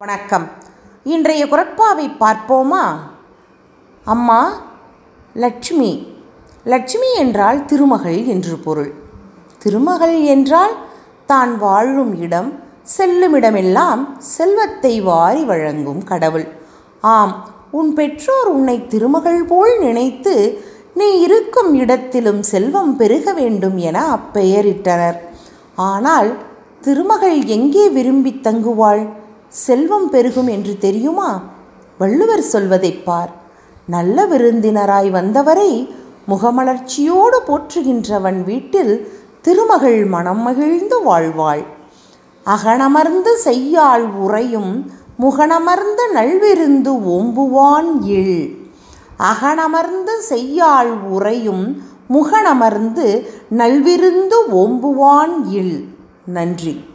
வணக்கம். இன்றைய குரட்பாவை பார்ப்போமா? அம்மா லட்சுமி. லட்சுமி என்றால் திருமகள் என்று பொருள். திருமகள் என்றால் தான் வாழும் இடம் செல்லுமிடமெல்லாம் செல்வத்தை வாரி வழங்கும் கடவுள். ஆம் உன் பெற்றோர் உன்னை திருமகள் போல் நினைத்து நீ இருக்கும் இடத்திலும் செல்வம் பெருக வேண்டும் என அப்பெயரிட்டனர். ஆனால் திருமகள் எங்கே விரும்பி தங்குவாள்? செல்வம் பெருகும் என்று தெரியுமா? வள்ளுவர் சொல்வதைப் பார். நல்ல விருந்தினராய் வந்தவரை முகமலர்ச்சியோடு போற்றுகின்றவன் வீட்டில் திருமகள் மனம் மகிழ்ந்து வாழ்வாள். அகனமர்ந்து செய்யாள் உறையும் முகனமர்ந்து நல்விருந்து ஓம்புவான் இல். அகனமர்ந்து செய்யாள் உறையும் முகனமர்ந்து நல்விருந்து ஓம்புவான் இல். நன்றி.